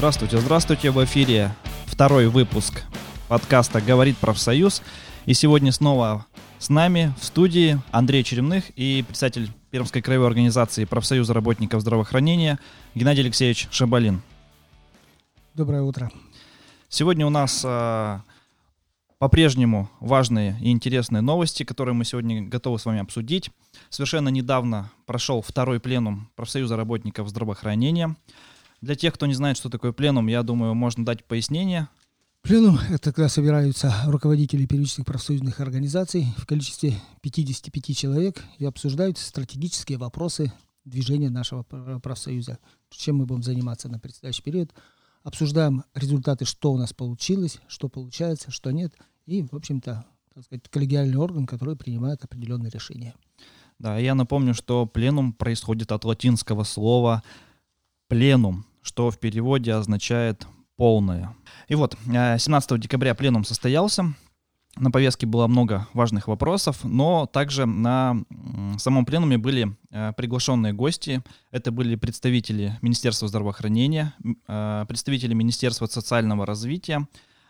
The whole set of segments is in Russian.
Здравствуйте, здравствуйте, в эфире второй выпуск подкаста «Говорит профсоюз». И сегодня снова с нами в студии Андрей Черемных и председатель Пермской краевой организации профсоюза работников здравоохранения Геннадий Алексеевич Шабалин. Доброе утро. Сегодня у нас а, по-прежнему важные и интересные новости, которые мы сегодня готовы с вами обсудить. Совершенно недавно прошел второй пленум профсоюза работников здравоохранения. Для тех, кто не знает, что такое пленум, я думаю, можно дать пояснение. Пленум – это когда собираются руководители первичных профсоюзных организаций в количестве 55 человек и обсуждают стратегические вопросы движения нашего профсоюза. Чем мы будем заниматься на предстоящий период. Обсуждаем результаты, что у нас получилось, что получается, что нет. И, в общем-то, так сказать, коллегиальный орган, который принимает определенные решения. Да, я напомню, что пленум происходит от латинского слова «пленум», что в переводе означает «полное». И вот, 17 э, декабря пленум состоялся, на повестке было много важных вопросов, но также на самом пленуме были э, приглашенные гости. Это были представители Министерства здравоохранения, э, представители Министерства социального развития,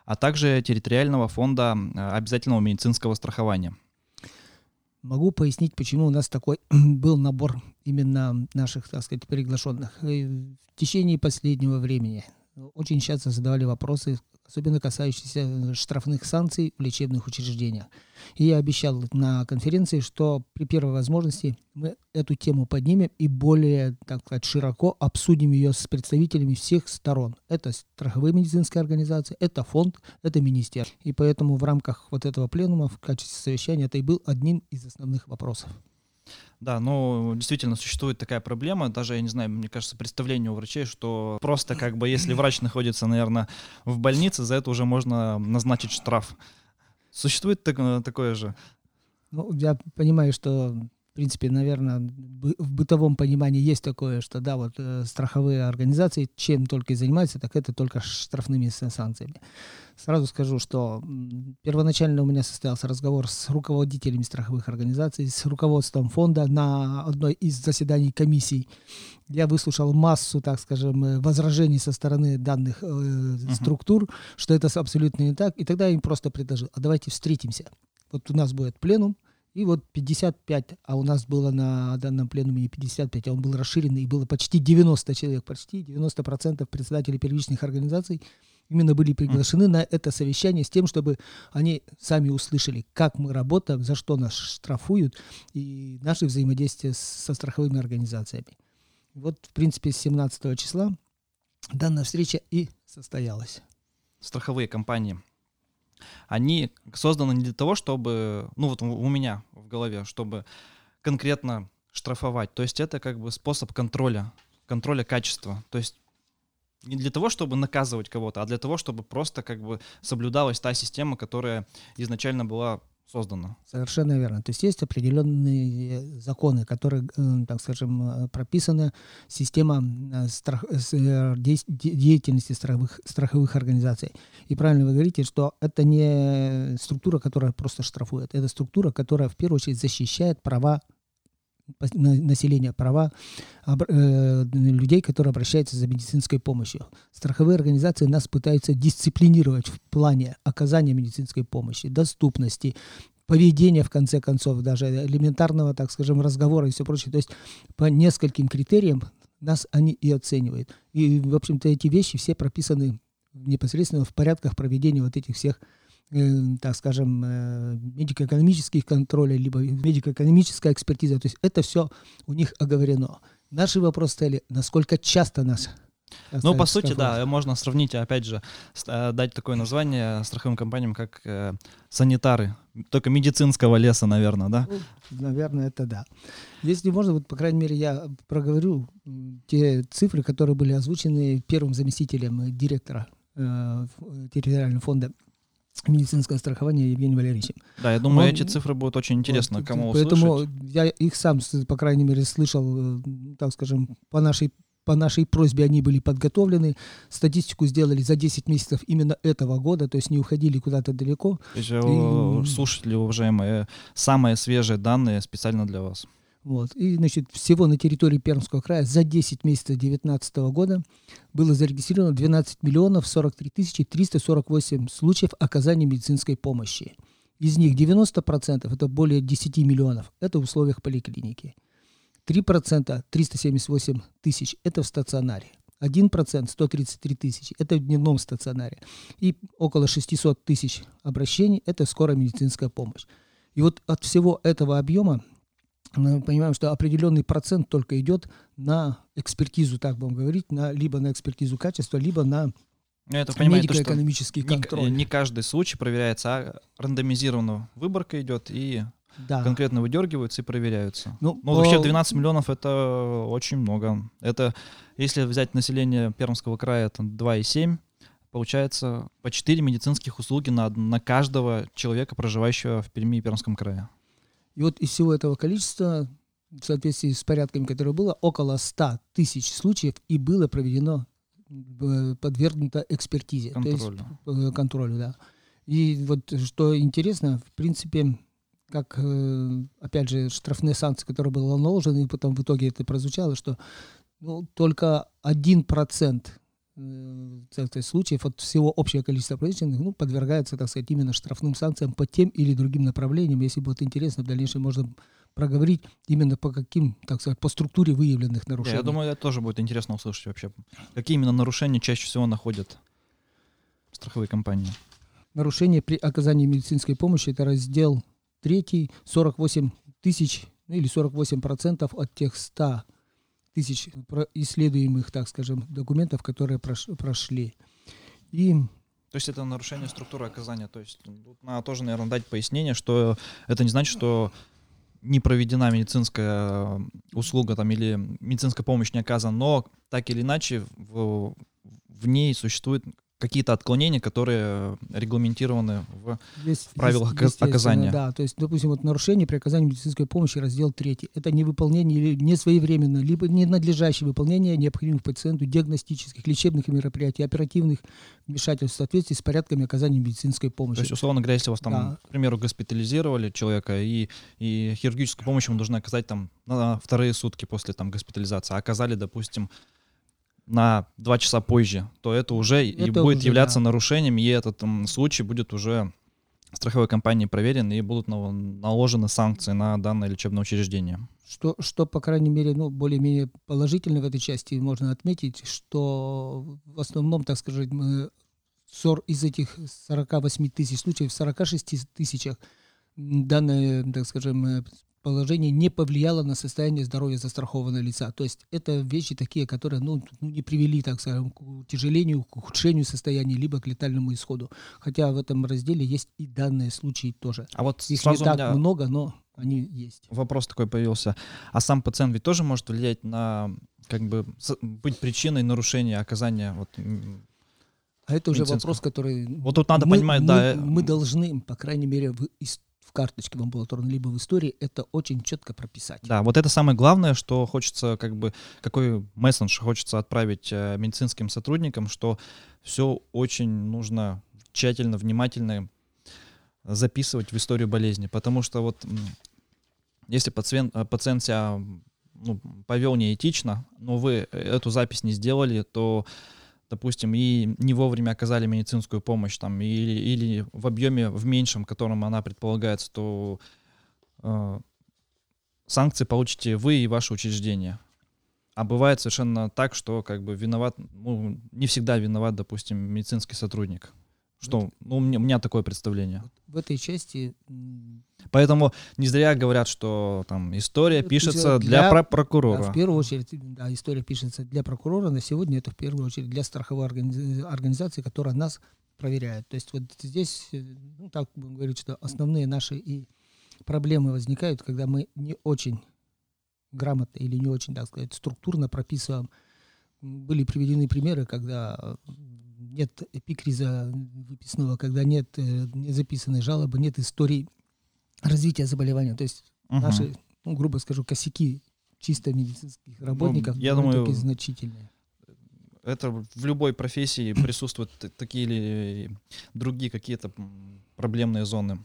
а также территориального фонда обязательного медицинского страхования. Могу пояснить, почему у нас такой был набор именно наших, так сказать, приглашенных. В течение последнего времени очень часто задавали вопросы, особенно касающиеся э, штрафных санкций в лечебных учреждениях. И я обещал на конференции, что при первой возможности мы эту тему поднимем и более, так сказать, широко обсудим ее с представителями всех сторон. Это страховые медицинские организации, это фонд, это министерство. И поэтому в рамках вот этого пленума в качестве совещания это и был одним из основных вопросов. Да, ну, действительно существует такая проблема, даже, я не знаю, мне кажется, представление у врачей, что просто как бы, если врач находится, наверное, в больнице, за это уже можно назначить штраф. Существует так, такое же? Ну, я понимаю, что в принципе, наверное, в бытовом понимании есть такое, что да, вот э, страховые организации чем только и занимаются, так это только штрафными санкциями. Сразу скажу, что первоначально у меня состоялся разговор с руководителями страховых организаций, с руководством фонда на одной из заседаний комиссий. Я выслушал массу, так скажем, э, возражений со стороны данных э, uh-huh. структур, что это абсолютно не так. И тогда я им просто предложил, а давайте встретимся. Вот у нас будет пленум, и вот 55, а у нас было на данном пленуме не 55, а он был расширенный, и было почти 90 человек, почти 90% председателей первичных организаций именно были приглашены на это совещание с тем, чтобы они сами услышали, как мы работаем, за что нас штрафуют, и наши взаимодействия со страховыми организациями. Вот, в принципе, с 17 числа данная встреча и состоялась. Страховые компании они созданы не для того, чтобы, ну вот у меня в голове, чтобы конкретно штрафовать. То есть это как бы способ контроля, контроля качества. То есть не для того, чтобы наказывать кого-то, а для того, чтобы просто как бы соблюдалась та система, которая изначально была создано. Совершенно верно. То есть есть определенные законы, которые, э, так скажем, э, прописаны, система э, страх, деятельности страховых, страховых организаций. И правильно вы говорите, что это не структура, которая просто штрафует, это структура, которая в первую очередь защищает права населения, права э, людей, которые обращаются за медицинской помощью. Страховые организации нас пытаются дисциплинировать в плане оказания медицинской помощи, доступности, поведения, в конце концов, даже элементарного, так скажем, разговора и все прочее. То есть по нескольким критериям нас они и оценивают. И, в общем-то, эти вещи все прописаны непосредственно в порядках проведения вот этих всех так скажем, э, медико-экономических контролей, либо медико-экономическая экспертиза. То есть это все у них оговорено. Наши вопросы стали, насколько часто нас ну, по сути, да, можно сравнить, опять же, э, дать такое название страховым компаниям, как э, санитары, только медицинского леса, наверное, да? Ну, наверное, это да. Если можно, вот, по крайней мере, я проговорю те цифры, которые были озвучены первым заместителем директора э, территориального фонда медицинское страхование Евгением Валерьевичем. Да, я думаю, Он, эти цифры будут очень интересно вот, кому Поэтому услышать. я их сам, по крайней мере, слышал, э, так скажем, по нашей по нашей просьбе они были подготовлены, статистику сделали за 10 месяцев именно этого года, то есть не уходили куда-то далеко. То есть, э, и... слушатели, уважаемые, самые свежие данные специально для вас. Вот. И, значит, всего на территории Пермского края за 10 месяцев 2019 года было зарегистрировано 12 миллионов 43 тысячи 348 случаев оказания медицинской помощи. Из них 90% это более 10 миллионов. Это в условиях поликлиники. 3% 378 тысяч это в стационаре. 1% 133 тысячи это в дневном стационаре. И около 600 тысяч обращений это скорая медицинская помощь. И вот от всего этого объема мы понимаем, что определенный процент только идет на экспертизу, так будем говорить, на, либо на экспертизу качества, либо на это понимаю, медико-экономический контроль. Не, не каждый случай проверяется, а рандомизированная выборка идет и да. конкретно выдергиваются и проверяются. Ну, Но по... вообще 12 миллионов это очень много. Это, если взять население Пермского края, это 2,7, получается по 4 медицинских услуги на, на каждого человека, проживающего в Перми и Пермском крае. И вот из всего этого количества, в соответствии с порядками, которые было, около 100 тысяч случаев и было проведено, э, подвергнуто экспертизе. Контролю. То есть, э, контролю, да. И вот что интересно, в принципе, как, э, опять же, штрафные санкции, которые были наложены, и потом в итоге это прозвучало, что ну, только 1% так сказать, случаев от всего общего количества произведенных ну, подвергаются, так сказать, именно штрафным санкциям по тем или другим направлениям. Если будет интересно, в дальнейшем можно проговорить именно по каким, так сказать, по структуре выявленных нарушений. Да, я думаю, это тоже будет интересно услышать вообще. Какие именно нарушения чаще всего находят страховые компании? нарушение при оказании медицинской помощи – это раздел 3, 48 тысяч ну, или 48% от тех 100 тысяч исследуемых, так скажем, документов, которые прошли. И то есть это нарушение структуры оказания. То есть тут надо тоже, наверное, дать пояснение, что это не значит, что не проведена медицинская услуга там, или медицинская помощь не оказана, но так или иначе в, в ней существует какие-то отклонения, которые регламентированы в есть, правилах есть, оказания. Да, то есть, допустим, вот нарушение при оказании медицинской помощи, раздел 3. Это невыполнение или несвоевременное, либо ненадлежащее выполнение необходимых пациенту диагностических, лечебных мероприятий, оперативных вмешательств в соответствии с порядками оказания медицинской помощи. То есть, условно говоря, если вас там, да. к примеру, госпитализировали человека, и, и хирургическую помощь ему должны оказать там на вторые сутки после там госпитализации, а оказали, допустим, на два часа позже, то это уже это и будет уже, являться да. нарушением, и этот там, случай будет уже страховой компанией проверен, и будут наложены санкции на данное лечебное учреждение. Что, что по крайней мере, ну, более-менее положительно в этой части можно отметить, что в основном, так сказать, мы из этих 48 тысяч случаев, в 46 тысячах данное, так скажем, положение не повлияло на состояние здоровья застрахованного лица. То есть это вещи такие, которые ну, ну, не привели, так скажем, к утяжелению, к ухудшению состояния, либо к летальному исходу. Хотя в этом разделе есть и данные случаи тоже. А вот Их не так много, но они есть. Вопрос такой появился. А сам пациент ведь тоже может влиять на, как бы, быть причиной нарушения оказания вот, а это уже вопрос, который... Вот тут надо мы, понимать, мы, да. Э, мы должны, по крайней мере, в, в карточке в амбулаторной, либо в истории, это очень четко прописать. Да, вот это самое главное, что хочется, как бы, какой месседж хочется отправить э, медицинским сотрудникам, что все очень нужно тщательно, внимательно записывать в историю болезни, потому что вот если пациент, э, пациент себя ну, повел неэтично, но вы эту запись не сделали, то допустим, и не вовремя оказали медицинскую помощь, там, или, или в объеме в меньшем, котором она предполагается, то э, санкции получите вы и ваше учреждение. А бывает совершенно так, что как бы виноват, ну, не всегда виноват, допустим, медицинский сотрудник. Что, ну, у меня, у меня такое представление. В этой части... Поэтому не зря говорят, что там история пишется для, для прокурора. Да, в первую очередь, да, история пишется для прокурора. На сегодня это в первую очередь для страховой организации, которая нас проверяет. То есть вот здесь, ну, так будем говорить, что основные наши и проблемы возникают, когда мы не очень грамотно или не очень, так сказать, структурно прописываем. Были приведены примеры, когда нет эпикриза выписанного, когда нет э, не записанной жалобы, нет истории развития заболевания. То есть угу. наши, ну, грубо скажу, косяки чисто медицинских ну, работников ну, я думаю, такие значительные. Это в любой профессии присутствуют такие или другие какие-то проблемные зоны.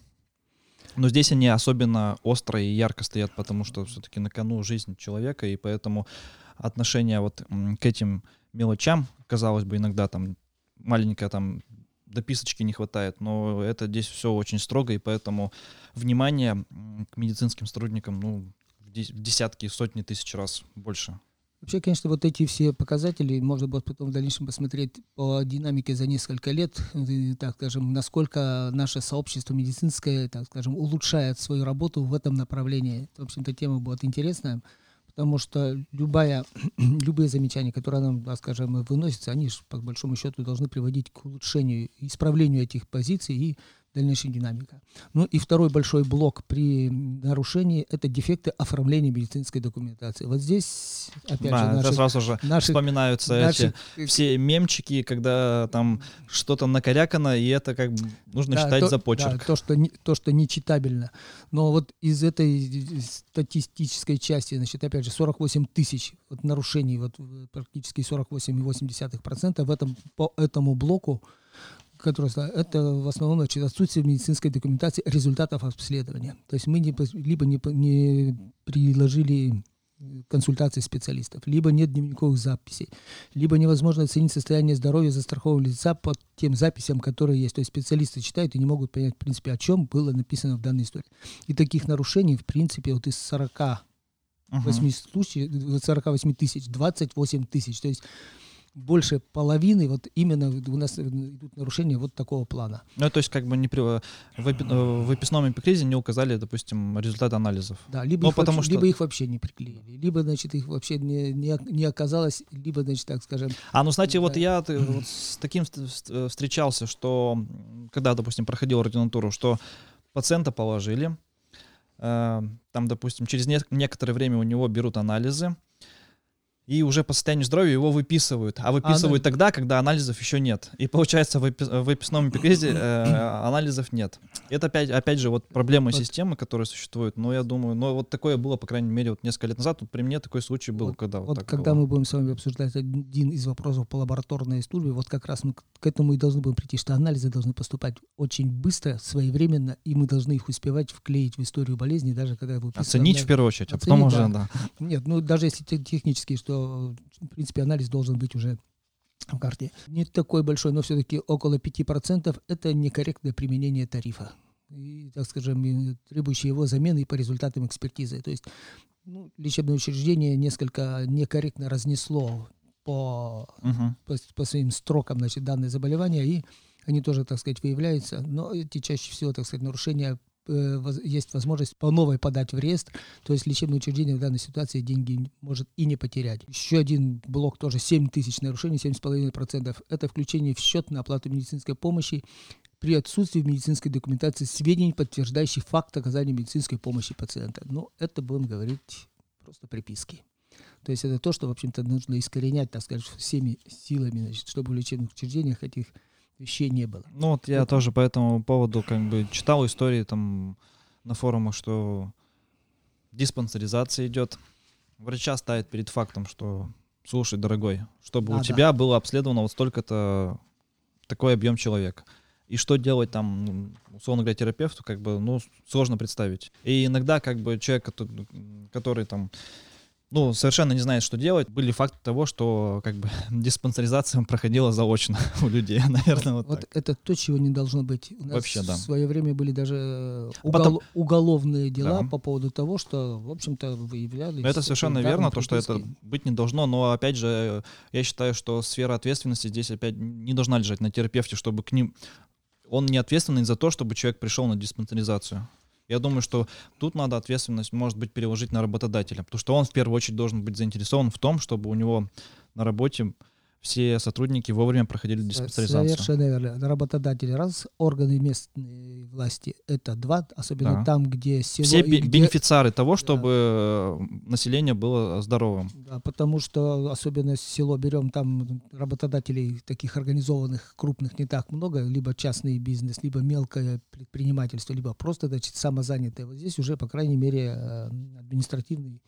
Но здесь они особенно остро и ярко стоят, потому что все-таки на кону жизнь человека, и поэтому отношение вот к этим мелочам, казалось бы, иногда там маленькая там дописочки не хватает, но это здесь все очень строго, и поэтому внимание к медицинским сотрудникам, ну, в десятки, сотни тысяч раз больше. Вообще, конечно, вот эти все показатели можно будет потом в дальнейшем посмотреть по динамике за несколько лет, так скажем, насколько наше сообщество медицинское, так скажем, улучшает свою работу в этом направлении. В общем-то, тема будет интересная, потому что любая, любые замечания, которые нам, скажем, выносятся, они, по большому счету, должны приводить к улучшению, исправлению этих позиций и дальнейшая динамика. Ну и второй большой блок при нарушении – это дефекты оформления медицинской документации. Вот здесь, опять да, же, наши, сразу же наши, вспоминаются наши, эти все мемчики, когда там что-то накорякано, и это как бы нужно да, считать то, за почерк. Да, то, что, не, то, что нечитабельно. Но вот из этой статистической части, значит, опять же, 48 тысяч вот нарушений, вот практически 48,8% в этом, по этому блоку которые, это в основном значит, отсутствие медицинской документации результатов обследования. То есть мы не, либо не, не приложили консультации специалистов, либо нет дневниковых записей, либо невозможно оценить состояние здоровья застрахованного лица по тем записям, которые есть. То есть специалисты читают и не могут понять, в принципе, о чем было написано в данной истории. И таких нарушений, в принципе, вот из 48 uh-huh. случаев, 48 тысяч, 28 тысяч. То есть больше половины вот именно у нас идут нарушения вот такого плана. Ну, то есть как бы не при, в, эпи, э, в эписном эпикризе не указали, допустим, результаты анализов. Да, либо, ну, их, потому вообще, что... либо их вообще не приклеили, либо, значит, их вообще не, не, не оказалось, либо, значит, так скажем... А, ну, знаете, да. вот я вот с таким встречался, что когда, допустим, проходил ординатуру, что пациента положили, э, там, допустим, через не, некоторое время у него берут анализы, и уже по состоянию здоровья его выписывают. А выписывают а, да. тогда, когда анализов еще нет. И получается, в, выписном эпикризе э, анализов нет. Это опять, опять же вот проблема вот. системы, которая существует. Но я думаю, но вот такое было, по крайней мере, вот несколько лет назад. Тут при мне такой случай был, вот, когда вот, вот так когда было. мы будем с вами обсуждать один из вопросов по лабораторной службе, вот как раз мы к этому и должны будем прийти, что анализы должны поступать очень быстро, своевременно, и мы должны их успевать вклеить в историю болезни, даже когда выписываем... Оценить в первую очередь, а потом да. уже, да. Нет, ну даже если технически, что в принципе, анализ должен быть уже в карте. Не такой большой, но все-таки около 5% это некорректное применение тарифа. И, так скажем, требующие его замены по результатам экспертизы. То есть ну, лечебное учреждение несколько некорректно разнесло по, uh-huh. по, по своим строкам значит, данное заболевание, и они тоже, так сказать, выявляются. Но эти чаще всего, так сказать, нарушения есть возможность по новой подать в реестр, то есть лечебное учреждение в данной ситуации деньги может и не потерять. Еще один блок тоже 7 тысяч нарушений, 7,5%. Это включение в счет на оплату медицинской помощи при отсутствии в медицинской документации сведений, подтверждающих факт оказания медицинской помощи пациента. Но это, будем говорить, просто приписки. То есть это то, что, в общем-то, нужно искоренять, так сказать, всеми силами, значит, чтобы в лечебных учреждениях этих вещей не было. Ну вот я тоже по этому поводу как бы читал истории там на форумах, что диспансеризация идет. Врача ставит перед фактом, что слушай, дорогой, чтобы а, у да. тебя было обследовано вот столько-то такой объем человека. И что делать там, ну, условно говоря, терапевту, как бы, ну, сложно представить. И иногда, как бы, человек, который там ну, совершенно не знает, что делать. Были факты того, что как бы диспансеризация проходила заочно у людей, наверное, вот, вот так. это то, чего не должно быть. У нас Вообще, да. В свое время были даже э, угол, Потом... уголовные дела да. по поводу того, что, в общем-то, выявляли... Это совершенно верно, то, что это быть не должно, но, опять же, я считаю, что сфера ответственности здесь опять не должна лежать на терапевте, чтобы к ним... Он не ответственный за то, чтобы человек пришел на диспансеризацию. Я думаю, что тут надо ответственность, может быть, переложить на работодателя, потому что он в первую очередь должен быть заинтересован в том, чтобы у него на работе все сотрудники вовремя проходили диспансеризацию. Совершенно верно. Работодатели раз, органы местной власти это два, особенно да. там, где село... Все где... бенефициары того, чтобы да. население было здоровым. Да, потому что особенно село берем, там работодателей таких организованных, крупных не так много, либо частный бизнес, либо мелкое предпринимательство, либо просто значит, самозанятые. Вот здесь уже, по крайней мере, э, административный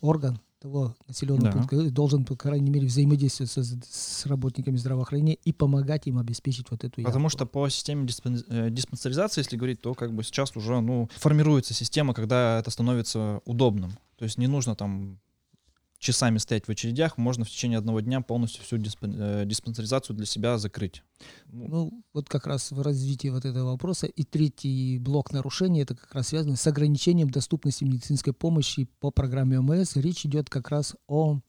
орган того населенного Да. пункта должен, по крайней мере, взаимодействовать со- с работниками здравоохранения и помогать им обеспечить вот эту Потому явку. что по системе э, диспансеризации, если говорить, то как бы сейчас уже ну, формируется система, когда это становится удобным. То есть не нужно там часами стоять в очередях, можно в течение одного дня полностью всю э, диспансеризацию для себя закрыть. Ну, Ну, вот как раз в развитии вот этого вопроса. И третий блок нарушений, это как раз связано с ограничением доступности медицинской помощи по программе ОМС. Речь идет как раз о,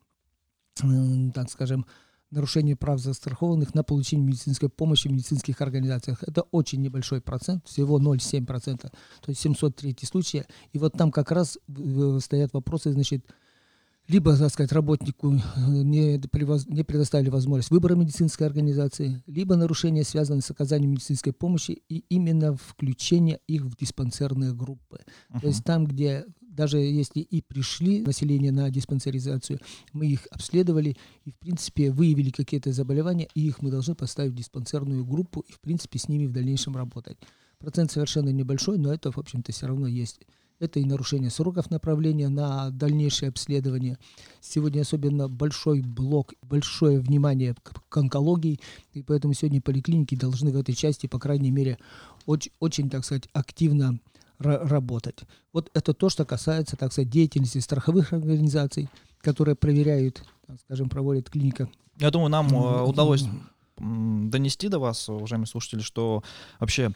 м, так скажем, нарушении прав застрахованных на получение медицинской помощи в медицинских организациях. Это очень небольшой процент, всего 0,7%, то есть 703 случая. И вот там как раз э, стоят вопросы, значит, либо, так сказать, работнику э, не, превоз- не предоставили возможность выбора медицинской организации, либо нарушения, связанные с оказанием медицинской помощи и именно включение их в диспансерные группы. мгм. То есть там, где даже если и пришли население на диспансеризацию, мы их обследовали и, в принципе, выявили какие-то заболевания, и их мы должны поставить в диспансерную группу и, в принципе, с ними в дальнейшем работать. Процент совершенно небольшой, но это, в общем-то, все равно есть. Это и нарушение сроков направления на дальнейшее обследование. Сегодня особенно большой блок, большое внимание к, онкологии, и поэтому сегодня поликлиники должны в этой части, по крайней мере, очень, очень так сказать, активно ра- работать. Вот это то, что касается, так сказать, деятельности страховых организаций, которые проверяют, скажем, проводят клиника. Я думаю, нам э, удалось донести до вас, уважаемые слушатели, что вообще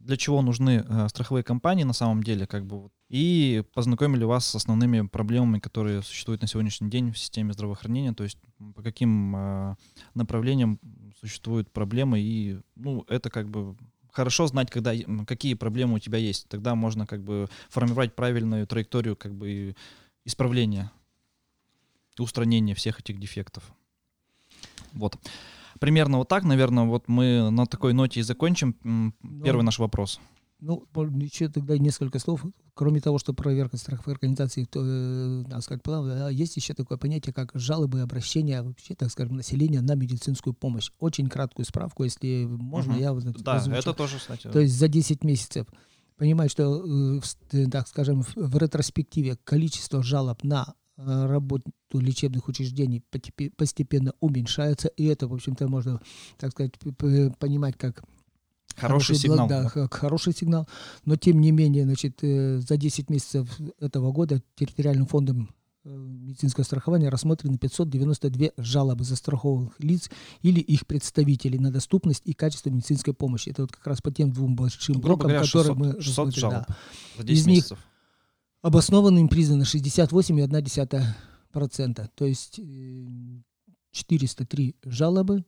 для чего нужны э, страховые компании на самом деле, как бы и познакомили вас с основными проблемами, которые существуют на сегодняшний день в системе здравоохранения, то есть по каким э, направлениям существуют проблемы, и ну это как бы хорошо знать, когда какие проблемы у тебя есть, тогда можно как бы формировать правильную траекторию как бы исправления, устранения всех этих дефектов. Вот. Примерно вот так, наверное, вот мы на такой ноте и закончим. Ну, Первый наш вопрос. Ну, еще тогда несколько слов. Кроме того, что проверка страховой организации, то, э, так сказать, плавно, да, есть еще такое понятие, как жалобы и обращения вообще, так скажем, населения на медицинскую помощь. Очень краткую справку, если можно, Мгм. я вот Да, озвучу. это тоже, кстати. То есть за 10 месяцев. Понимаю, что, э, э, так скажем, в- ретроспективе количество жалоб на э, работу лечебных учреждений постепенно уменьшается, и это, в общем-то, можно, так сказать, понимать как хороший благ- сигнал. да, да. хороший сигнал. Но тем не менее, значит, э, за 10 месяцев этого года территориальным фондом э, медицинского страхования рассмотрены 592 жалобы застрахованных лиц или их представителей на доступность и качество медицинской помощи. Это вот как раз по тем двум большим Ну, блокам, говоря, которые 600 мы 600 рассмотрели, да. жалоб за 10 Из них месяцев. Обоснованным признано 68,1%, то есть э, 403 жалобы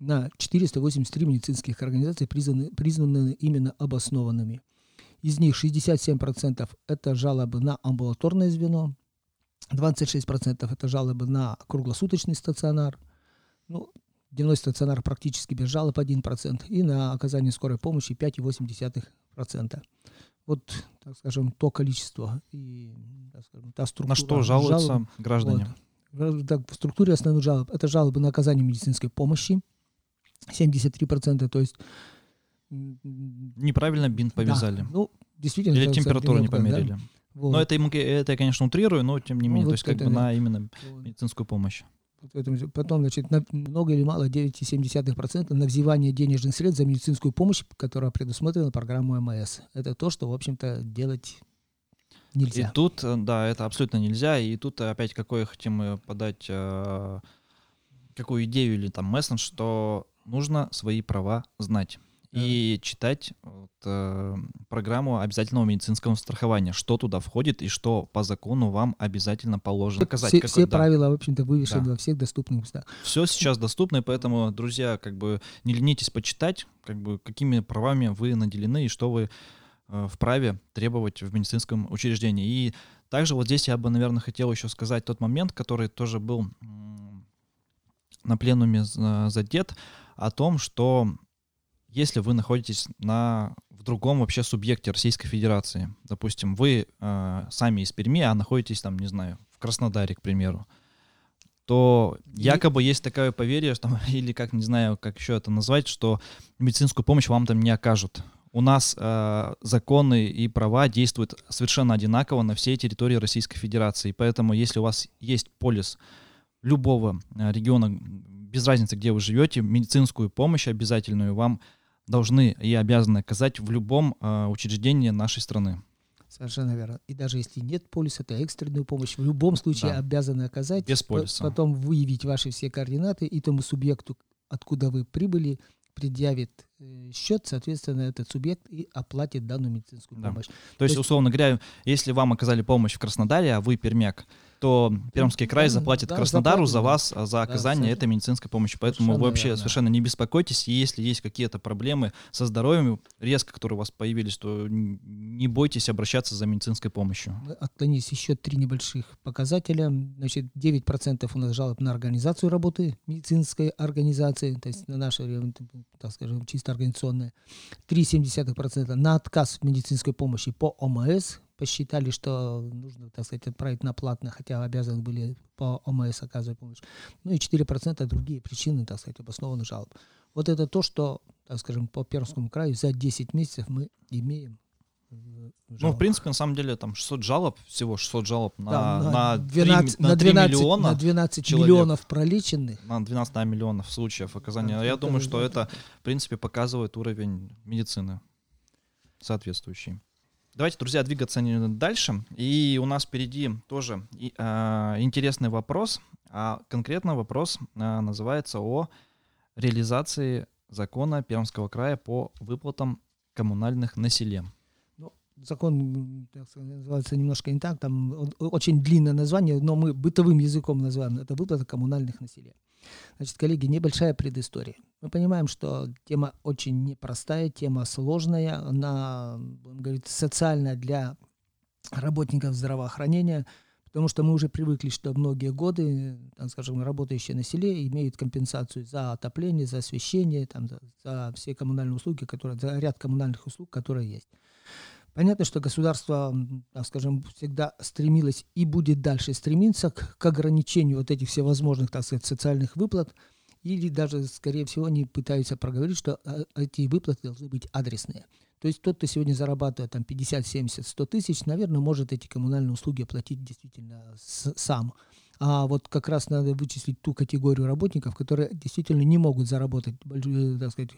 на 483 медицинских организаций признаны, признаны именно обоснованными. Из них 67% это жалобы на амбулаторное звено, 26% это жалобы на круглосуточный стационар, ну, дневной стационар практически без жалоб 1%, и на оказание скорой помощи 5,8%. Вот, так скажем, то количество и так скажем, та структура На что жалуются жалоб. граждане? Вот. Так, в структуре основных жалоб это жалобы на оказание медицинской помощи 73%, то есть Неправильно бинт да, повязали. ну, действительно. Или температуру не немного, да. померили. Вот. Но это, это я, конечно, утрирую, но тем не Ну, менее, то вот есть как бы да. на именно Вот. медицинскую помощь. Потом, значит, на- много или мало 9,7% на взимание денежных средств за медицинскую помощь, которая предусмотрена программой МС. Это то, что, в общем-то, делать И нельзя. тут, э, да, это абсолютно нельзя. И тут опять какое хотим подать, э, какую идею или там месседж, что нужно свои права знать. И читать вот, э, программу обязательного медицинского страхования, что туда входит и что по закону вам обязательно положено. Доказать, все, какой- все да. правила, в общем-то, вывешены Да. во всех доступных местах. Все сейчас доступно, и поэтому, друзья, как бы не ленитесь почитать, как бы какими правами вы наделены и что вы э, вправе требовать в медицинском учреждении. И также вот здесь я бы, наверное, хотел еще сказать тот момент, который тоже был на пленуме за- задет, о том, что если вы находитесь на, в другом вообще субъекте Российской Федерации, допустим, вы э, сами из Перми, а находитесь там, не знаю, в Краснодаре, к примеру, то якобы есть такое поверье, что, или как, не знаю, как еще это назвать, что медицинскую помощь вам там не окажут. у нас э, законы и права действуют совершенно одинаково на всей территории Российской Федерации. Поэтому, если у вас есть полис любого э, региона, без разницы, где вы живете, медицинскую помощь обязательную вам должны и обязаны оказать в любом э, учреждении нашей страны. Совершенно верно. И даже если нет полиса, то экстренную помощь в любом случае да. обязаны оказать. Без полиса. Потом выявить ваши все координаты и тому субъекту, откуда вы прибыли, предъявит э, счет, соответственно, этот субъект и оплатит данную медицинскую помощь. Да. То, то есть, условно говоря, если вам оказали помощь в Краснодаре, а вы пермяк, то Пермский край заплатит да, Краснодару заплатит, за вас, да. за оказание да, этой медицинской помощи. Поэтому совершенно вы вообще верно. совершенно не беспокойтесь. И если есть какие-то проблемы со здоровьем, резко, которые у вас появились, то не бойтесь обращаться за медицинской помощью. Отклонились еще три небольших показателя. Значит, 9% у нас жалоб на организацию работы медицинской организации, то есть на наше, так скажем, чисто организационное. 3,7% на отказ медицинской помощи по ОМС, посчитали, что нужно, так сказать, отправить на платно, хотя обязаны были по ОМС оказывать помощь. Ну и 4% другие причины, так сказать, обоснованных жалоб. Вот это то, что, так скажем, по Пермскому краю за 10 месяцев мы имеем ну, в принципе, на самом деле, там 600 жалоб, всего 600 жалоб на, да, на, 12, 3, на 3 12, миллиона На 12 человек, миллионов пролеченных. На 12 да, миллионов случаев оказания. Да, Я это, думаю, что это, в принципе, показывает уровень медицины соответствующий. Давайте, друзья, двигаться дальше. И у нас впереди тоже э, интересный вопрос. А конкретно вопрос э, называется о реализации закона Пермского края по выплатам коммунальных населениям. Ну, закон называется немножко не так, там очень длинное название, но мы бытовым языком называем. Это выплата коммунальных населений. Значит, коллеги, небольшая предыстория. Мы понимаем, что тема очень непростая, тема сложная, она, будем говорить, социальная для работников здравоохранения, потому что мы уже привыкли, что многие годы, так скажем, работающие на селе имеют компенсацию за отопление, за освещение, там, за, за все коммунальные услуги, которые, за ряд коммунальных услуг, которые есть. Понятно, что государство, так скажем, всегда стремилось и будет дальше стремиться к, к ограничению вот этих всевозможных, так сказать, социальных выплат, или даже, скорее всего, они пытаются проговорить, что э, эти выплаты должны быть адресные. То есть тот, кто сегодня зарабатывает там 50, 70, 100 тысяч, наверное, может эти коммунальные услуги оплатить действительно с, сам. А вот как раз надо вычислить ту категорию работников, которые действительно не могут заработать, э, так сказать,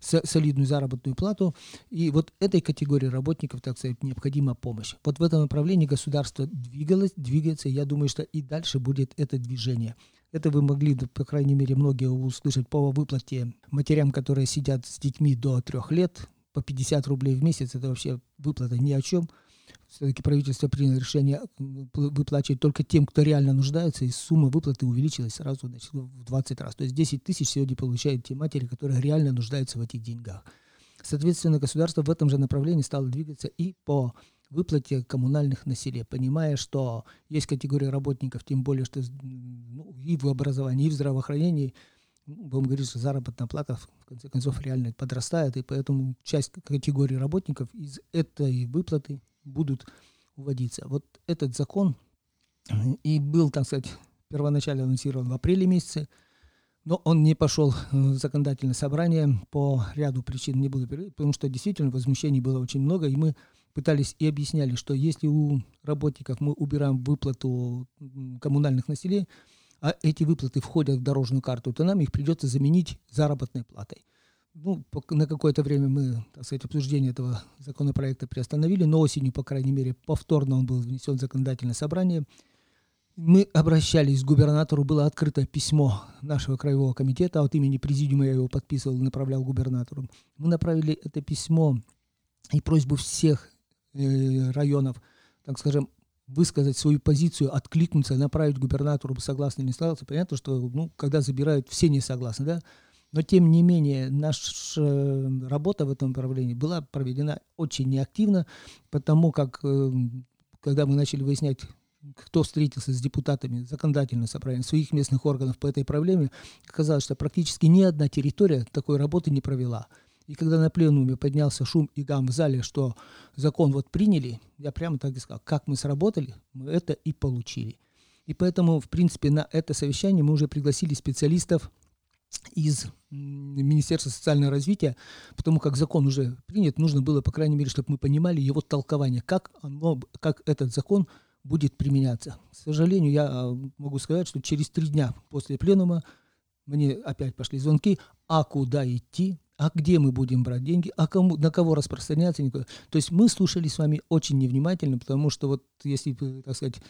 солидную заработную плату. И вот этой категории работников, так сказать, необходима помощь. Вот в этом направлении государство двигалось, двигается. Я думаю, что и дальше будет это движение. Это вы могли, по крайней мере, многие услышать по выплате матерям, которые сидят с детьми до трех лет, по 50 рублей в месяц. Это вообще выплата ни о чем все-таки правительство приняло решение выплачивать только тем, кто реально нуждается, и сумма выплаты увеличилась сразу значит, в 20 раз. То есть 10 тысяч сегодня получают те матери, которые реально нуждаются в этих деньгах. Соответственно, государство в этом же направлении стало двигаться и по выплате коммунальных населения, понимая, что есть категория работников, тем более, что ну, и в образовании, и в здравоохранении, ну, будем говорить, что заработная плата в конце концов реально подрастает, и поэтому часть категории работников из этой выплаты будут уводиться. Вот этот закон и был, так сказать, первоначально анонсирован в апреле месяце, но он не пошел в законодательное собрание по ряду причин, не буду потому что действительно возмущений было очень много, и мы пытались и объясняли, что если у работников мы убираем выплату коммунальных населений, а эти выплаты входят в дорожную карту, то нам их придется заменить заработной платой ну, на какое-то время мы, так сказать, обсуждение этого законопроекта приостановили, но осенью, по крайней мере, повторно он был внесен в законодательное собрание. Мы обращались к губернатору, было открыто письмо нашего краевого комитета, от имени президиума я его подписывал и направлял губернатору. Мы направили это письмо и просьбу всех э, районов, так скажем, высказать свою позицию, откликнуться, направить губернатору, согласны или не согласны. Понятно, что ну, когда забирают, все не согласны, да, но тем не менее, наша работа в этом направлении была проведена очень неактивно, потому как, э, когда мы начали выяснять, кто встретился с депутатами законодательного собрания своих местных органов по этой проблеме, оказалось, что практически ни одна территория такой работы не провела. И когда на пленуме поднялся шум и гам в зале, что закон вот приняли, я прямо так и сказал, как мы сработали, мы это и получили. И поэтому, в принципе, на это совещание мы уже пригласили специалистов из Министерства социального развития, потому как закон уже принят, нужно было, по крайней мере, чтобы мы понимали его толкование, как, оно, как этот закон будет применяться. К сожалению, я а, могу сказать, что через три дня после пленума мне опять пошли звонки, а куда идти, а где мы будем брать деньги, а кому, на кого распространяться. Никуда. То есть мы слушали с вами очень невнимательно, потому что вот если, так сказать,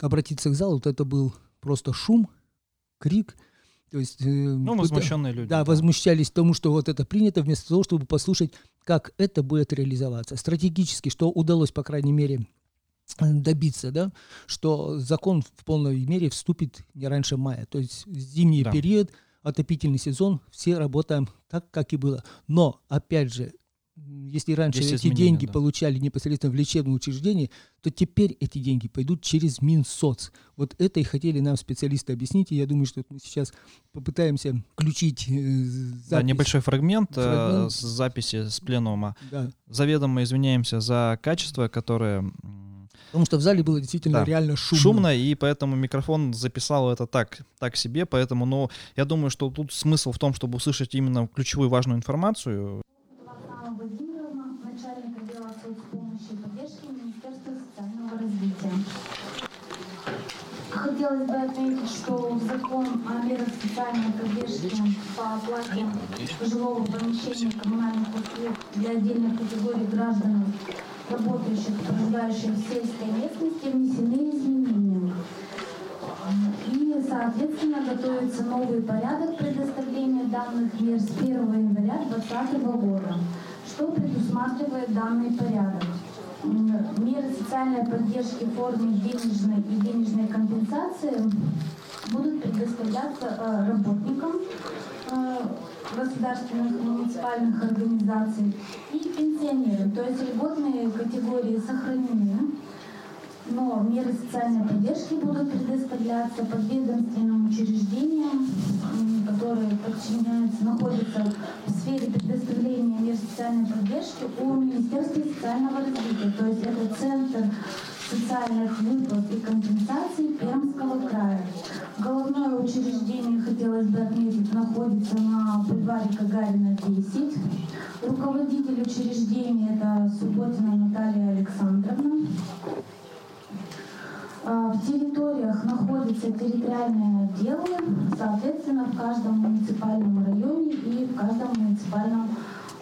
обратиться к залу, то это был просто шум, крик, то есть, э, ну, возмущенные люди. Да, да, возмущались тому, что вот это принято, вместо того, чтобы послушать, как это будет реализоваться. Стратегически, что удалось, по крайней мере, добиться, да, что закон в полной мере вступит не раньше мая. То есть зимний да. период, отопительный сезон, все работаем так, как и было. Но, опять же, если раньше эти деньги да. получали непосредственно в лечебном учреждении, то теперь эти деньги пойдут через Минсоц. Вот это и хотели нам специалисты объяснить, и я думаю, что мы сейчас попытаемся включить э, запись. Да, небольшой фрагмент, э, фрагмент. Э, с записи с пленума. Да. Заведомо извиняемся за качество, которое Потому что в зале было действительно да. реально шумно. Шумно, и поэтому микрофон записал это так, так себе. Поэтому, но ну, я думаю, что тут смысл в том, чтобы услышать именно ключевую важную информацию. Хотелось бы отметить, что закон о мерах социальной поддержки по оплате жилого помещения коммунальных услуг для отдельных категорий граждан работающих, проживающих в сельской местности, внесены изменения. И, соответственно, готовится новый порядок предоставления данных мер с 1 января 2020 года. Что предусматривает данный порядок? Меры социальной поддержки в форме денежной и денежной компенсации будут предоставляться э, работникам э, государственных муниципальных организаций и пенсионеры. То есть льготные категории сохранены, но меры социальной поддержки будут предоставляться подведомственным учреждениям, которые подчиняются, находятся в сфере предоставления мер социальной поддержки у Министерства социального развития. То есть это Центр социальных выплат и компенсаций Пермского края. Головное учреждение, хотелось бы отметить, находится на бульваре Гагарина 10. Руководитель учреждения это Субботина Наталья Александровна. А, в территориях находятся территориальные отделы, соответственно, в каждом муниципальном районе и в каждом муниципальном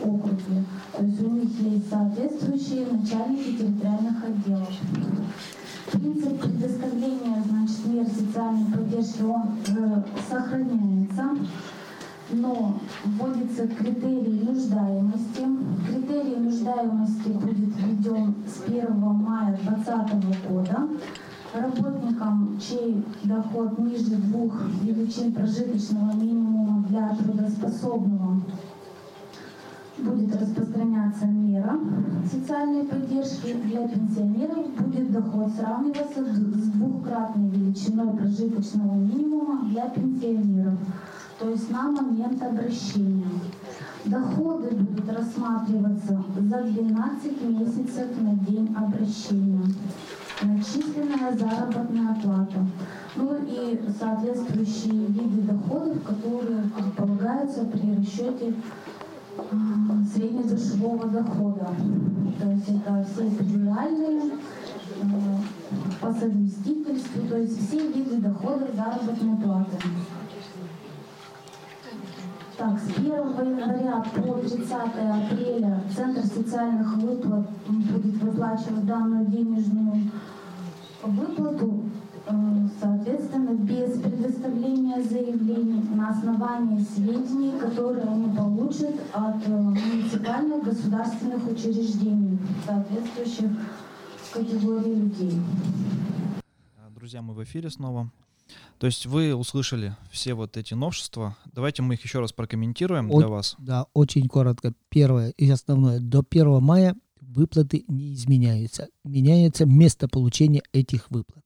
округе. То есть у них есть соответствующие начальники территориальных отделов. Принцип предоставления значит, мер социальной поддержки он э, сохраняется, но вводится критерий нуждаемости. Критерий нуждаемости будет введен с 1 мая 2020 года. Работникам, чей доход ниже двух величин прожиточного минимума для трудоспособного будет распространяться мера социальной поддержки для пенсионеров, будет доход сравниваться с двухкратной величиной прожиточного минимума для пенсионеров, то есть на момент обращения. Доходы будут рассматриваться за 12 месяцев на день обращения. Начисленная заработная плата. Ну и соответствующие виды доходов, которые предполагаются при расчете среднедушевого дохода. То есть это все индивидуальные, э, по совместительству, то есть все виды дохода заработной платы. Так, с 1 января по 30 апреля Центр социальных выплат будет выплачивать данную денежную выплату Э, соответственно, без предоставления заявлений на основании сведений, которые они получат от э, муниципальных государственных учреждений, соответствующих категории людей. Друзья, мы в эфире снова. То есть вы услышали все вот эти новшества. Давайте мы их еще раз прокомментируем О, для вас. Да, очень коротко. Первое и основное. До 1 мая выплаты не изменяются. Меняется место получения этих выплат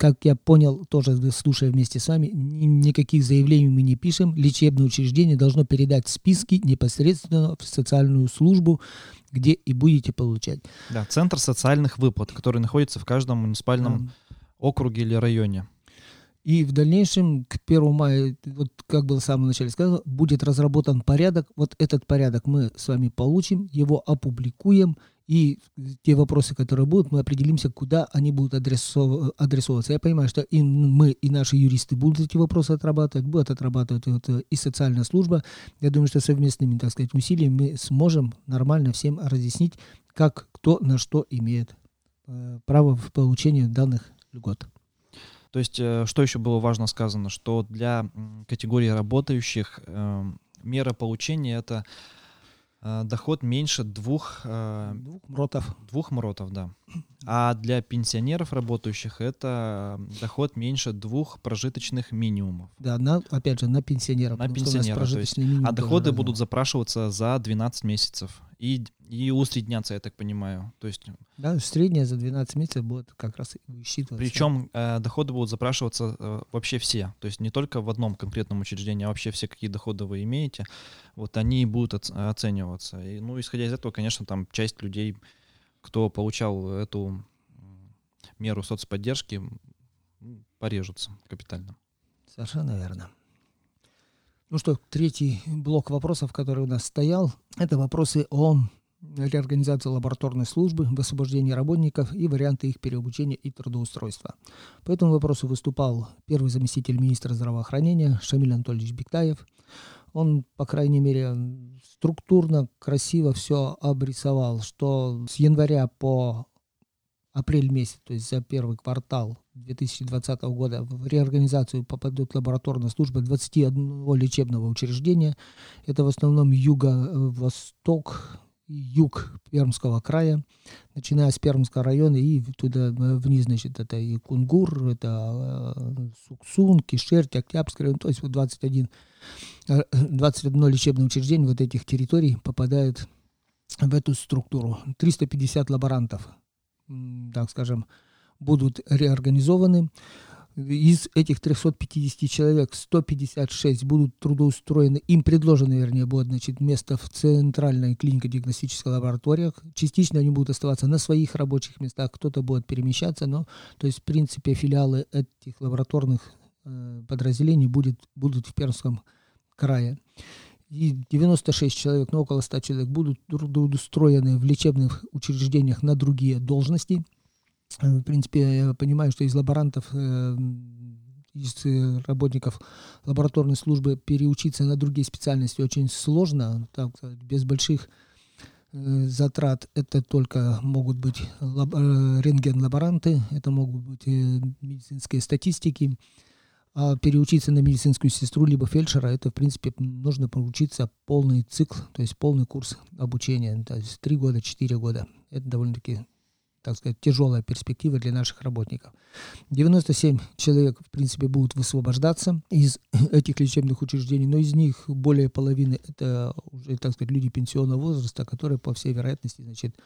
как я понял, тоже слушая вместе с вами, никаких заявлений мы не пишем. Лечебное учреждение должно передать списки непосредственно в социальную службу, где и будете получать. Да, Центр социальных выплат, который находится в каждом муниципальном да. округе или районе. И в дальнейшем, к 1 мая, вот как было в самом начале сказано, будет разработан порядок. Вот этот порядок мы с вами получим, его опубликуем, и те вопросы, которые будут, мы определимся, куда они будут адресов, адресовываться. Я понимаю, что и мы, и наши юристы будут эти вопросы отрабатывать, будут отрабатывать вот, и социальная служба. Я думаю, что совместными, так сказать, усилиями мы сможем нормально всем разъяснить, как кто на что имеет э, право в получении данных льгот. То есть, э, что еще было важно сказано, что для категории работающих э, мера получения это Э, доход меньше двух... Э, двух мротов. Двух мротов, да. А для пенсионеров работающих это доход меньше двух прожиточных минимумов. Да, на, опять же, на пенсионеров. На пенсионеров. Есть, а доходы будут запрашиваться за 12 месяцев. И, и усредняться, я так понимаю. То есть, да, средняя за 12 месяцев будет как раз высчитываться. Причем э, доходы будут запрашиваться э, вообще все. То есть не только в одном конкретном учреждении, а вообще все, какие доходы вы имеете, вот они будут оцениваться. И, ну, исходя из этого, конечно, там часть людей кто получал эту меру соцподдержки, порежутся капитально. Совершенно верно. Ну что, третий блок вопросов, который у нас стоял, это вопросы о реорганизации лабораторной службы, освобождении работников и варианты их переобучения и трудоустройства. По этому вопросу выступал первый заместитель министра здравоохранения Шамиль Анатольевич Бектаев. Он, по крайней мере, структурно, красиво все обрисовал, что с января по апрель месяц, то есть за первый квартал 2020 года в реорганизацию попадут лабораторная служба 21 лечебного учреждения. Это в основном юго-восток, юг Пермского края, начиная с Пермского района и туда вниз, значит, это и Кунгур, это э, Суксун, Кишерть, Октябрьский район, то есть вот 21, 21 э, лечебное учреждение вот этих территорий попадает в эту структуру. 350 лаборантов, так скажем, будут реорганизованы. Из этих 350 человек 156 будут трудоустроены, им предложено, вернее, будет значит, место в центральной клинико-диагностической лаборатории. Частично они будут оставаться на своих рабочих местах, кто-то будет перемещаться, но, то есть, в принципе, филиалы этих лабораторных э, подразделений будет, будут в Пермском крае. И 96 человек, ну, около 100 человек будут трудоустроены в лечебных учреждениях на другие должности – Э, в принципе, я понимаю, что из лаборантов, э, из э, работников лабораторной службы переучиться на другие специальности очень сложно, так, без больших затрат. Это только могут быть рентген-лаборанты, это могут быть медицинские статистики, а переучиться на медицинскую сестру либо фельдшера, это, в принципе, нужно получиться полный цикл, то есть полный курс обучения, то есть 3 года, 4 года. Это довольно-таки так сказать, тяжелая перспектива для наших работников. 97 человек, в принципе, будут высвобождаться из этих лечебных учреждений, но из них более половины это уже, так сказать, люди пенсионного возраста, которые, по всей вероятности, значит,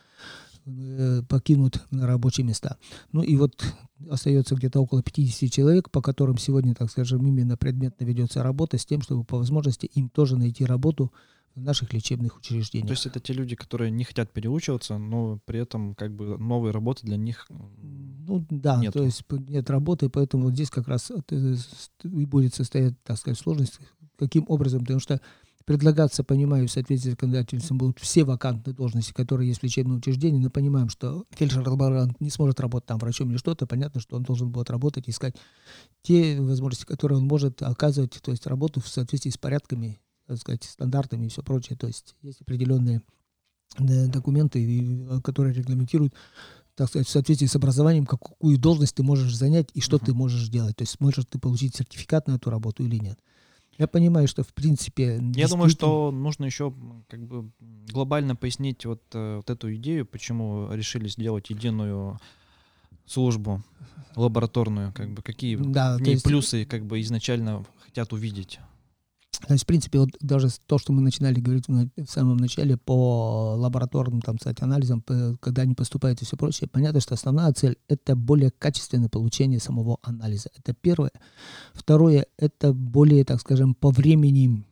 покинут рабочие места. Ну и вот остается где-то около 50 человек, по которым сегодня, так скажем, именно предметно ведется работа с тем, чтобы по возможности им тоже найти работу в наших лечебных учреждениях. То есть это те люди, которые не хотят переучиваться, но при этом как бы новой работы для них Ну да, нету. то есть нет работы, поэтому вот здесь как раз и будет состоять, так сказать, сложность, каким образом, потому что предлагаться, понимаю, в соответствии с законодательством будут все вакантные должности, которые есть в лечебном учреждении, но понимаем, что фельдшер-лаборант не сможет работать там врачом или что-то, понятно, что он должен будет работать, искать те возможности, которые он может оказывать, то есть работу в соответствии с порядками так сказать, стандартами и все прочее. То есть есть определенные э, документы, которые регламентируют, так сказать, в соответствии с образованием, какую должность ты можешь занять и что uh-huh. ты можешь делать. То есть можешь ты получить сертификат на эту работу или нет. Я понимаю, что в принципе... Я думаю, что нужно еще как бы глобально пояснить вот, э, вот эту идею, почему решили сделать единую службу лабораторную, как бы какие да, есть... плюсы как бы изначально хотят увидеть. То есть, в принципе, вот даже то, что мы начинали говорить в самом начале по лабораторным, там, кстати, анализам, когда они поступают и все прочее, понятно, что основная цель — это более качественное получение самого анализа. Это первое. Второе — это более, так скажем, по времени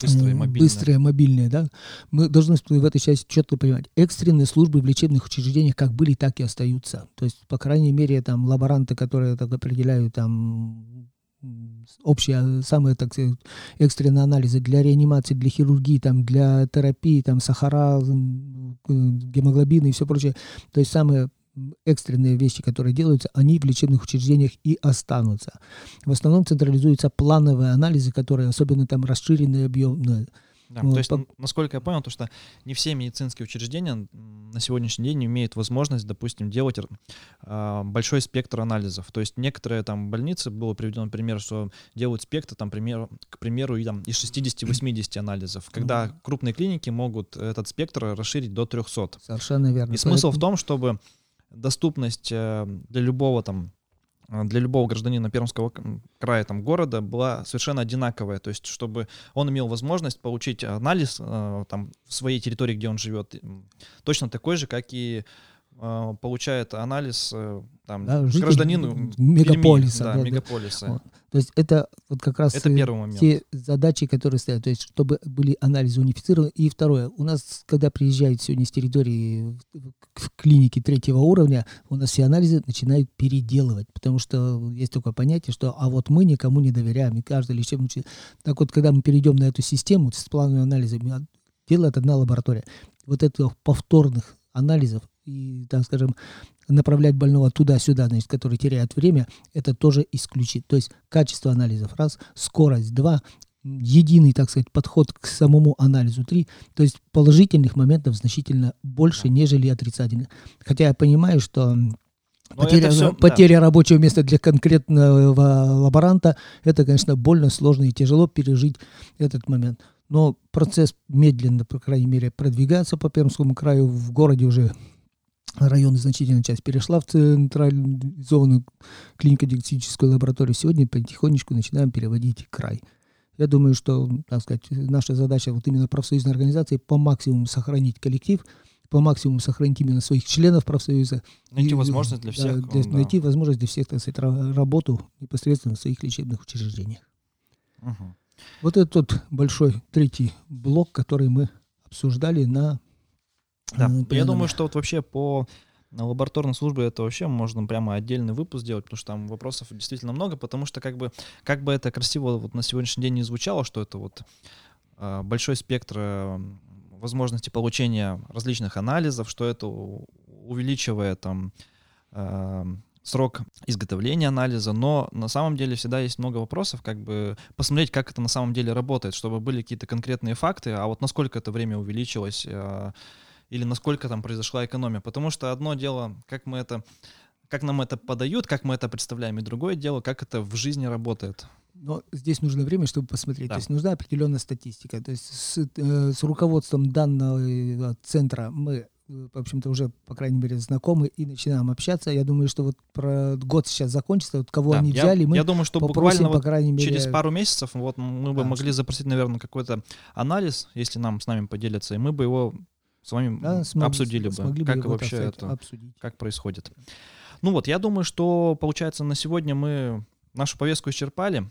Быстрые, мобильные. Быстрые, мобильные, да. Мы должны в этой части четко понимать, экстренные службы в лечебных учреждениях как были, так и остаются. То есть, по крайней мере, там лаборанты, которые так определяют там общие, самые, так сказать, экстренные анализы для реанимации, для хирургии, там, для терапии, там, сахара, гемоглобины и все прочее. То есть самые экстренные вещи, которые делаются, они в лечебных учреждениях и останутся. В основном централизуются плановые анализы, которые особенно там расширенные объемные. Да, вот, то есть, по... насколько я понял, то что не все медицинские учреждения на сегодняшний день имеют возможность, допустим, делать э, большой спектр анализов. То есть некоторые там больницы, было приведено пример, что делают спектр, там, пример, к примеру, и, там, из 60-80 анализов, когда mm-hmm. крупные клиники могут этот спектр расширить до 300. Совершенно верно. И смысл в том, чтобы доступность э, для любого там для любого гражданина Пермского края, там, города была совершенно одинаковая. То есть, чтобы он имел возможность получить анализ э, там, в своей территории, где он живет, точно такой же, как и получает анализ там, да, гражданину мегаполиса. Да, да, мегаполиса. Вот. То есть это вот как раз это первый момент. те задачи, которые стоят, то есть чтобы были анализы унифицированы. И второе, у нас, когда приезжают сегодня с территории в клинике третьего уровня, у нас все анализы начинают переделывать, потому что есть такое понятие, что а вот мы никому не доверяем, и каждый лечебный Так вот, когда мы перейдем на эту систему с плановыми анализами, делает одна лаборатория. Вот этих повторных анализов и, так скажем, направлять больного туда-сюда, значит, который теряет время, это тоже исключит. То есть качество анализов раз, скорость два, единый, так сказать, подход к самому анализу три, то есть положительных моментов значительно больше, нежели отрицательных. Хотя я понимаю, что потеря, все, потеря да. рабочего места для конкретного лаборанта, это, конечно, больно, сложно и тяжело пережить этот момент. Но процесс медленно, по крайней мере, продвигается по Пермскому краю. В городе уже районы значительная часть перешла в централизованную клинико-диагностическую лабораторию. Сегодня потихонечку начинаем переводить край. Я думаю, что, так сказать, наша задача вот именно профсоюзной организации по максимуму сохранить коллектив, по максимуму сохранить именно своих членов профсоюза. Найти и, возможность для всех. Да, для, да. Найти возможность для всех, так сказать, работу непосредственно в своих лечебных учреждениях. Угу. Вот это тот большой третий блок, который мы обсуждали на да, ну, я думаю, что вот вообще по лабораторной службе это вообще можно прямо отдельный выпуск сделать, потому что там вопросов действительно много, потому что как бы, как бы это красиво вот на сегодняшний день не звучало, что это вот э, большой спектр э, возможностей получения различных анализов, что это увеличивает там э, срок изготовления анализа, но на самом деле всегда есть много вопросов, как бы посмотреть, как это на самом деле работает, чтобы были какие-то конкретные факты, а вот насколько это время увеличилось, э, или насколько там произошла экономия. Потому что одно дело, как мы это, как нам это подают, как мы это представляем, и другое дело, как это в жизни работает. Но здесь нужно время, чтобы посмотреть. Да. То есть нужна определенная статистика. То есть с, э, с руководством данного э, центра мы в общем-то, уже, по крайней мере, знакомы и начинаем общаться. Я думаю, что вот про год сейчас закончится, вот кого да, они взяли, я, мы Я думаю, что попросим, буквально по крайней мере... через пару месяцев вот мы бы да, могли запросить, наверное, какой-то анализ, если нам с нами поделятся, и мы бы его с вами да, смог, обсудили бы, как бы вообще это, обсудить. как происходит. Ну вот, я думаю, что, получается, на сегодня мы нашу повестку исчерпали.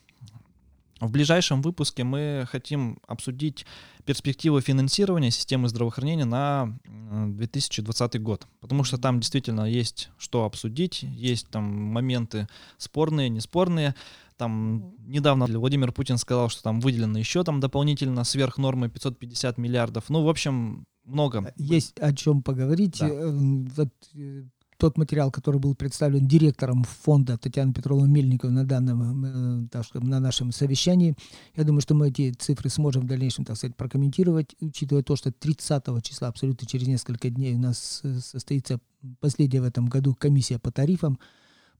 В ближайшем выпуске мы хотим обсудить перспективы финансирования системы здравоохранения на 2020 год, потому что там действительно есть что обсудить, есть там моменты спорные, неспорные. Там недавно Владимир Путин сказал, что там выделено еще там дополнительно сверх нормы 550 миллиардов. Ну, в общем, много. Есть о чем поговорить. Да. Э, вот, э, тот материал, который был представлен директором фонда Татьяны Петровны Мельниковой на данном, э, так сказать, на нашем совещании, я думаю, что мы эти цифры сможем в дальнейшем, так сказать, прокомментировать, учитывая то, что 30 числа, абсолютно через несколько дней, у нас состоится последняя в этом году комиссия по тарифам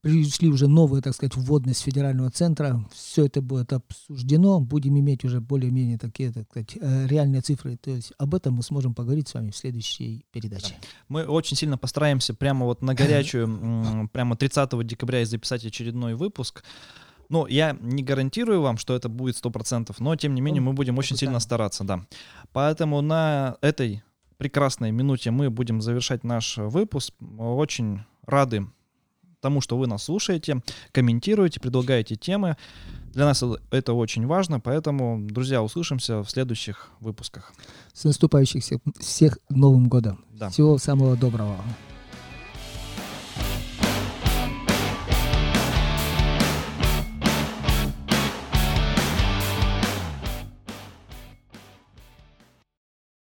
пришли уже новые, так сказать, вводность федерального центра. Все это будет обсуждено. Будем иметь уже более-менее такие, так сказать, э, реальные цифры. То есть об этом мы сможем поговорить с вами в следующей передаче. Да. Мы очень сильно постараемся прямо вот на горячую, прямо 30 декабря записать очередной выпуск. Ну, я не гарантирую вам, что это будет 100%, но тем не менее ну, мы будем очень сильно стараться, да. Поэтому на этой прекрасной минуте мы будем завершать наш выпуск. Очень рады тому, что вы нас слушаете, комментируете, предлагаете темы. Для нас это очень важно, поэтому, друзья, услышимся в следующих выпусках. С наступающих всех, всех Новым годом. Да. Всего самого доброго.